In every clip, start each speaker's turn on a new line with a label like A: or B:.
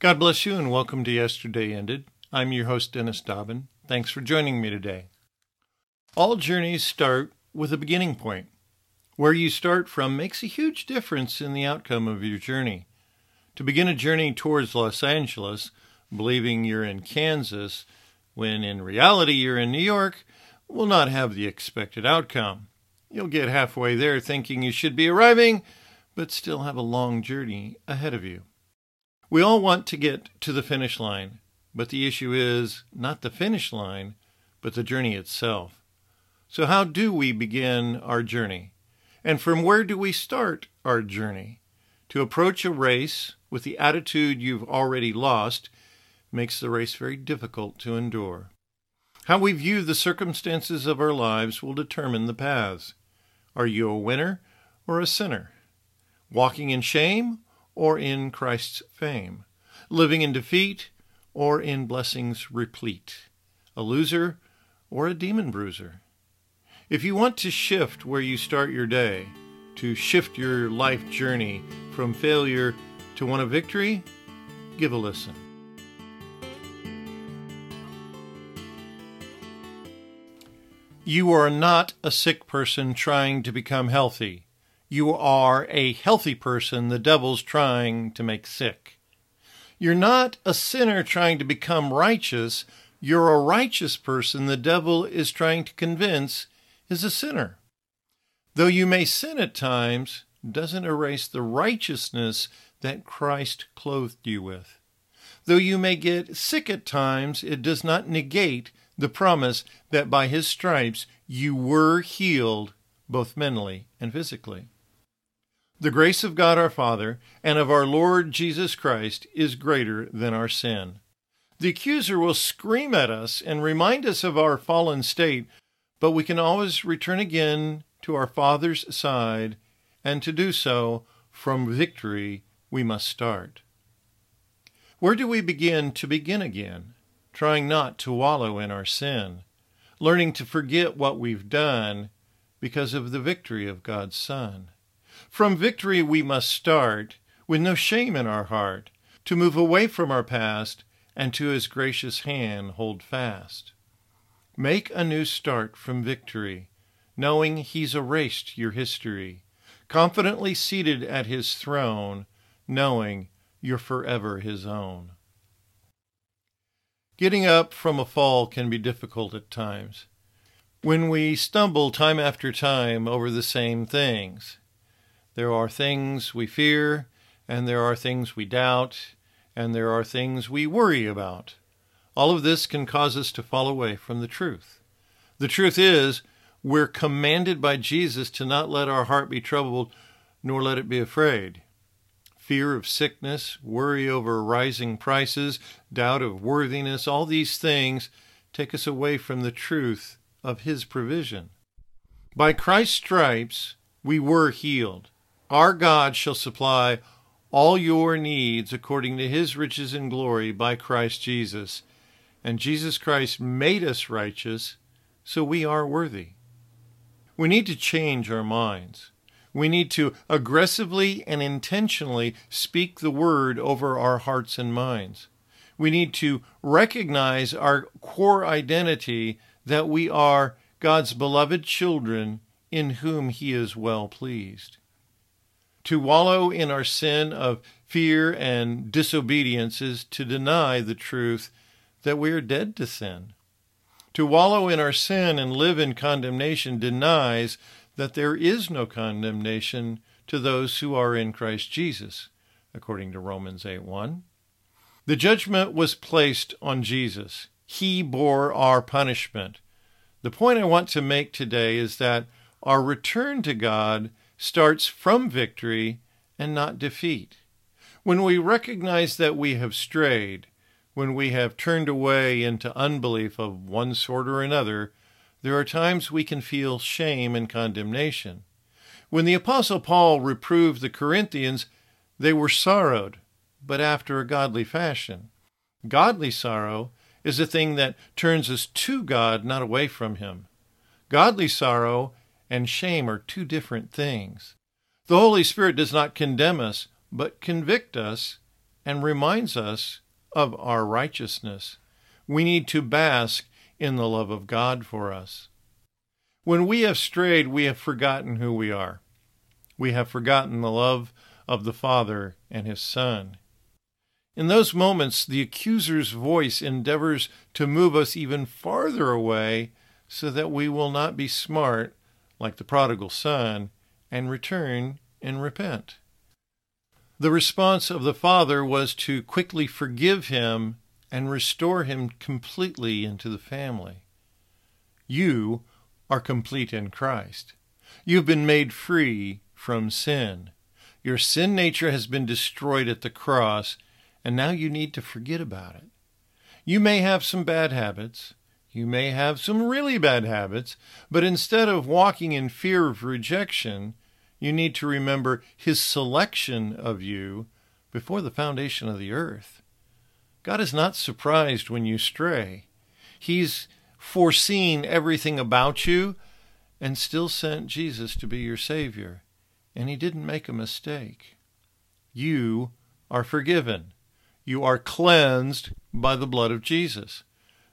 A: God bless you and welcome to Yesterday Ended. I'm your host, Dennis Dobbin. Thanks for joining me today. All journeys start with a beginning point. Where you start from makes a huge difference in the outcome of your journey. To begin a journey towards Los Angeles, believing you're in Kansas, when in reality you're in New York, will not have the expected outcome. You'll get halfway there thinking you should be arriving, but still have a long journey ahead of you. We all want to get to the finish line, but the issue is not the finish line, but the journey itself. So, how do we begin our journey? And from where do we start our journey? To approach a race with the attitude you've already lost makes the race very difficult to endure. How we view the circumstances of our lives will determine the paths. Are you a winner or a sinner? Walking in shame or in Christ's fame, living in defeat or in blessings replete, a loser or a demon bruiser. If you want to shift where you start your day, to shift your life journey from failure to one of victory, give a listen. You are not a sick person trying to become healthy you are a healthy person the devil's trying to make sick. You're not a sinner trying to become righteous. You're a righteous person the devil is trying to convince is a sinner. Though you may sin at times, doesn't erase the righteousness that Christ clothed you with. Though you may get sick at times, it does not negate the promise that by his stripes you were healed both mentally and physically. The grace of God our Father and of our Lord Jesus Christ is greater than our sin. The accuser will scream at us and remind us of our fallen state, but we can always return again to our Father's side, and to do so, from victory we must start. Where do we begin to begin again? Trying not to wallow in our sin, learning to forget what we've done because of the victory of God's Son. From victory we must start, with no shame in our heart, to move away from our past and to his gracious hand hold fast. Make a new start from victory, knowing he's erased your history, confidently seated at his throne, knowing you're forever his own. Getting up from a fall can be difficult at times. When we stumble time after time over the same things, there are things we fear, and there are things we doubt, and there are things we worry about. All of this can cause us to fall away from the truth. The truth is, we're commanded by Jesus to not let our heart be troubled, nor let it be afraid. Fear of sickness, worry over rising prices, doubt of worthiness, all these things take us away from the truth of His provision. By Christ's stripes, we were healed. Our God shall supply all your needs according to his riches and glory by Christ Jesus. And Jesus Christ made us righteous, so we are worthy. We need to change our minds. We need to aggressively and intentionally speak the word over our hearts and minds. We need to recognize our core identity that we are God's beloved children in whom he is well pleased. To wallow in our sin of fear and disobedience is to deny the truth that we are dead to sin. To wallow in our sin and live in condemnation denies that there is no condemnation to those who are in Christ Jesus, according to Romans 8 1. The judgment was placed on Jesus. He bore our punishment. The point I want to make today is that our return to God starts from victory and not defeat. When we recognize that we have strayed, when we have turned away into unbelief of one sort or another, there are times we can feel shame and condemnation. When the Apostle Paul reproved the Corinthians, they were sorrowed, but after a godly fashion. Godly sorrow is a thing that turns us to God, not away from Him. Godly sorrow and shame are two different things. The Holy Spirit does not condemn us, but convict us and reminds us of our righteousness. We need to bask in the love of God for us. When we have strayed, we have forgotten who we are. We have forgotten the love of the Father and His Son. In those moments, the accuser's voice endeavors to move us even farther away so that we will not be smart, like the prodigal son, and return and repent. The response of the Father was to quickly forgive him and restore him completely into the family. You are complete in Christ. You've been made free from sin. Your sin nature has been destroyed at the cross, and now you need to forget about it. You may have some bad habits. You may have some really bad habits, but instead of walking in fear of rejection, you need to remember His selection of you before the foundation of the earth. God is not surprised when you stray. He's foreseen everything about you and still sent Jesus to be your Savior. And He didn't make a mistake. You are forgiven. You are cleansed by the blood of Jesus.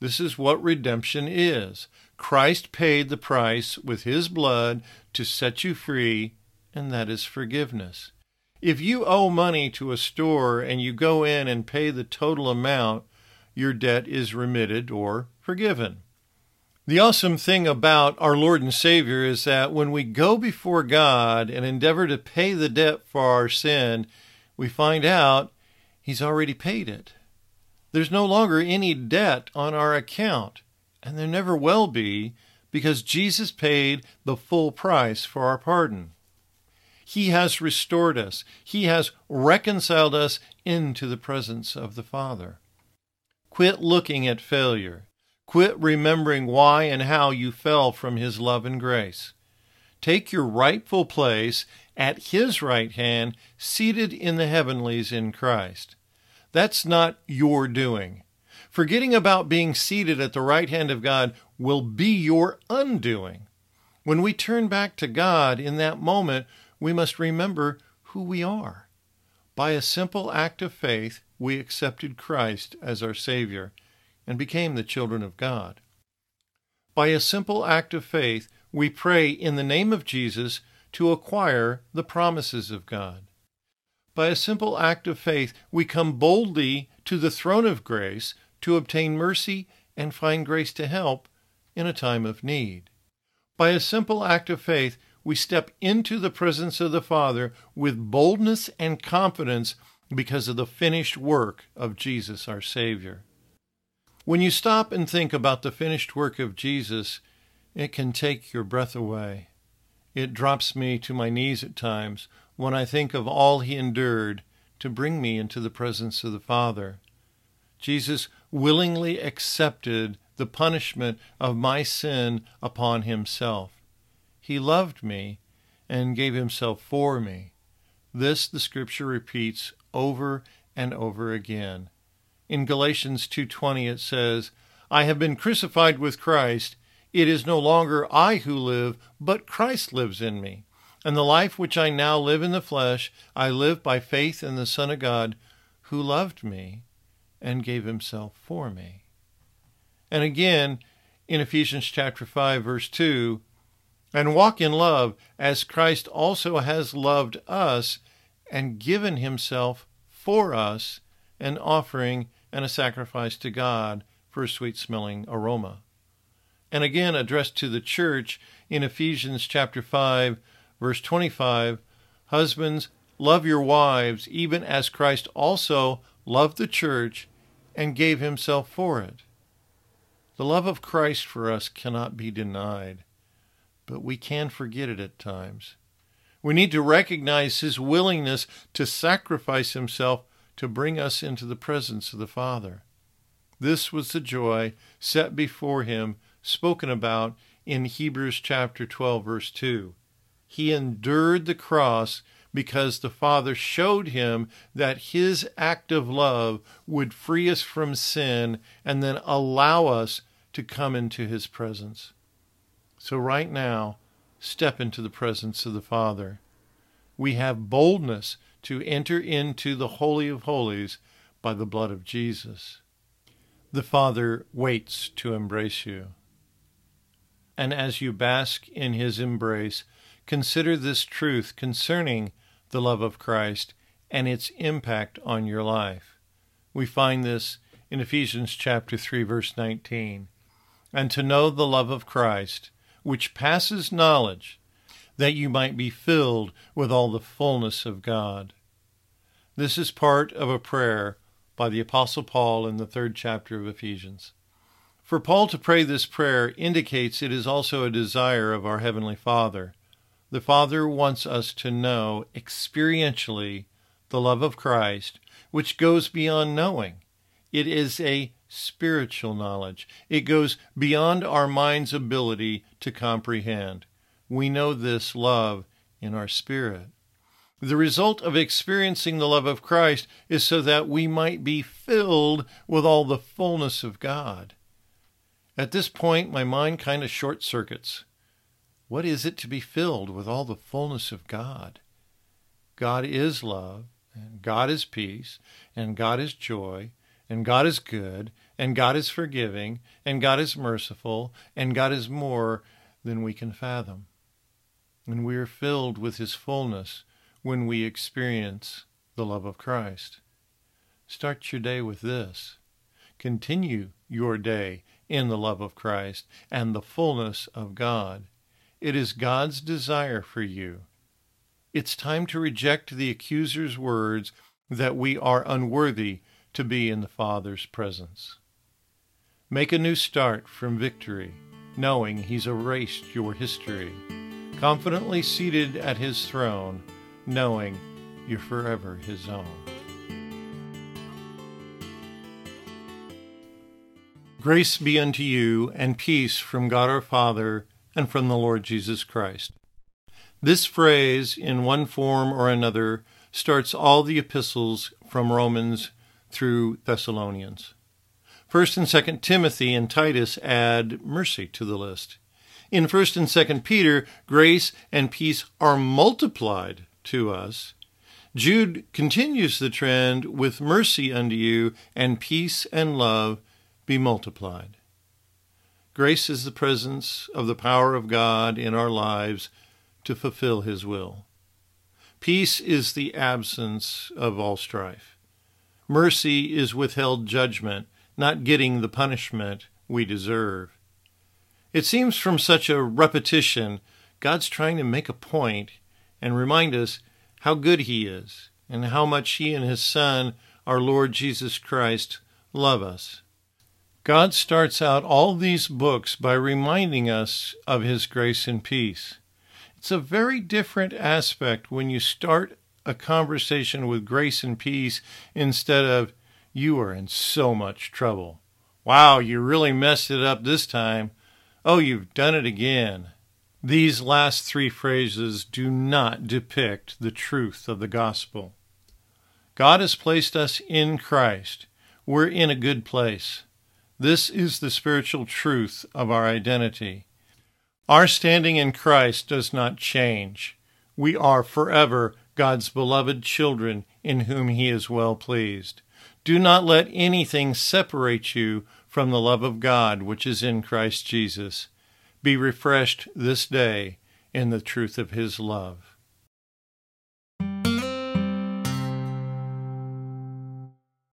A: This is what redemption is. Christ paid the price with His blood to set you free, and that is forgiveness. If you owe money to a store and you go in and pay the total amount, your debt is remitted or forgiven. The awesome thing about our Lord and Savior is that when we go before God and endeavor to pay the debt for our sin, we find out He's already paid it. There's no longer any debt on our account, and there never will be because Jesus paid the full price for our pardon. He has restored us. He has reconciled us into the presence of the Father. Quit looking at failure. Quit remembering why and how you fell from His love and grace. Take your rightful place at His right hand, seated in the heavenlies in Christ. That's not your doing. Forgetting about being seated at the right hand of God will be your undoing. When we turn back to God in that moment, we must remember who we are. By a simple act of faith, we accepted Christ as our Savior and became the children of God. By a simple act of faith, we pray in the name of Jesus to acquire the promises of God. By a simple act of faith, we come boldly to the throne of grace to obtain mercy and find grace to help in a time of need. By a simple act of faith, we step into the presence of the Father with boldness and confidence because of the finished work of Jesus our Savior. When you stop and think about the finished work of Jesus, it can take your breath away. It drops me to my knees at times when I think of all he endured to bring me into the presence of the Father. Jesus willingly accepted the punishment of my sin upon himself. He loved me and gave himself for me. This the scripture repeats over and over again. In Galatians 2:20 it says, "I have been crucified with Christ; it is no longer I who live, but Christ lives in me. And the life which I now live in the flesh, I live by faith in the Son of God, who loved me and gave himself for me." And again in Ephesians chapter 5 verse 2, and walk in love as Christ also has loved us and given himself for us, an offering and a sacrifice to God for a sweet smelling aroma. And again addressed to the church in Ephesians chapter 5 verse 25, husbands love your wives even as Christ also loved the church and gave himself for it. The love of Christ for us cannot be denied but we can forget it at times. We need to recognize his willingness to sacrifice himself to bring us into the presence of the Father. This was the joy set before him, spoken about in Hebrews chapter 12, verse 2. He endured the cross because the Father showed him that his act of love would free us from sin and then allow us to come into his presence. So, right now, step into the presence of the Father. We have boldness to enter into the Holy of Holies by the blood of Jesus. The Father waits to embrace you. And as you bask in his embrace, consider this truth concerning the love of Christ and its impact on your life. We find this in Ephesians chapter 3 verse 19. And to know the love of Christ, which passes knowledge, that you might be filled with all the fullness of God. This is part of a prayer by the Apostle Paul in the third chapter of Ephesians. For Paul to pray this prayer indicates it is also a desire of our Heavenly Father. The Father wants us to know experientially the love of Christ, which goes beyond knowing. It is a spiritual knowledge. It goes beyond our mind's ability to comprehend. We know this love in our spirit. The result of experiencing the love of Christ is so that we might be filled with all the fullness of God. At this point, my mind kind of short circuits. What is it to be filled with all the fullness of God? God is love, and God is peace, and God is joy, and God is good, and God is forgiving, and God is merciful, and God is more than we can fathom. And we are filled with His fullness when we experience the love of Christ. Start your day with this. Continue your day in the love of Christ and the fullness of God. It is God's desire for you. It's time to reject the accuser's words that we are unworthy to be in the Father's presence. Make a new start from victory, knowing He's erased your history, confidently seated at His throne, knowing you're forever His own. Grace be unto you, and peace from God our Father and from the Lord Jesus Christ. This phrase, in one form or another, starts all the epistles from Romans through Thessalonians. First and Second Timothy and Titus add mercy to the list. In First and Second Peter, grace and peace are multiplied to us. Jude continues the trend with mercy unto you, and peace and love be multiplied. Grace is the presence of the power of God in our lives to fulfill His will. Peace is the absence of all strife. Mercy is withheld judgment, not getting the punishment we deserve. It seems from such a repetition, God's trying to make a point and remind us how good He is and how much He and His Son, our Lord Jesus Christ, love us. God starts out all these books by reminding us of His grace and peace. It's a very different aspect when you start a conversation with grace and peace instead of, you are in so much trouble. Wow, you really messed it up this time. Oh, you've done it again. These last three phrases do not depict the truth of the gospel. God has placed us in Christ. We're in a good place. This is the spiritual truth of our identity. Our standing in Christ does not change. We are forever God's beloved children in whom He is well pleased. Do not let anything separate you from the love of God which is in Christ Jesus. Be refreshed this day in the truth of His love.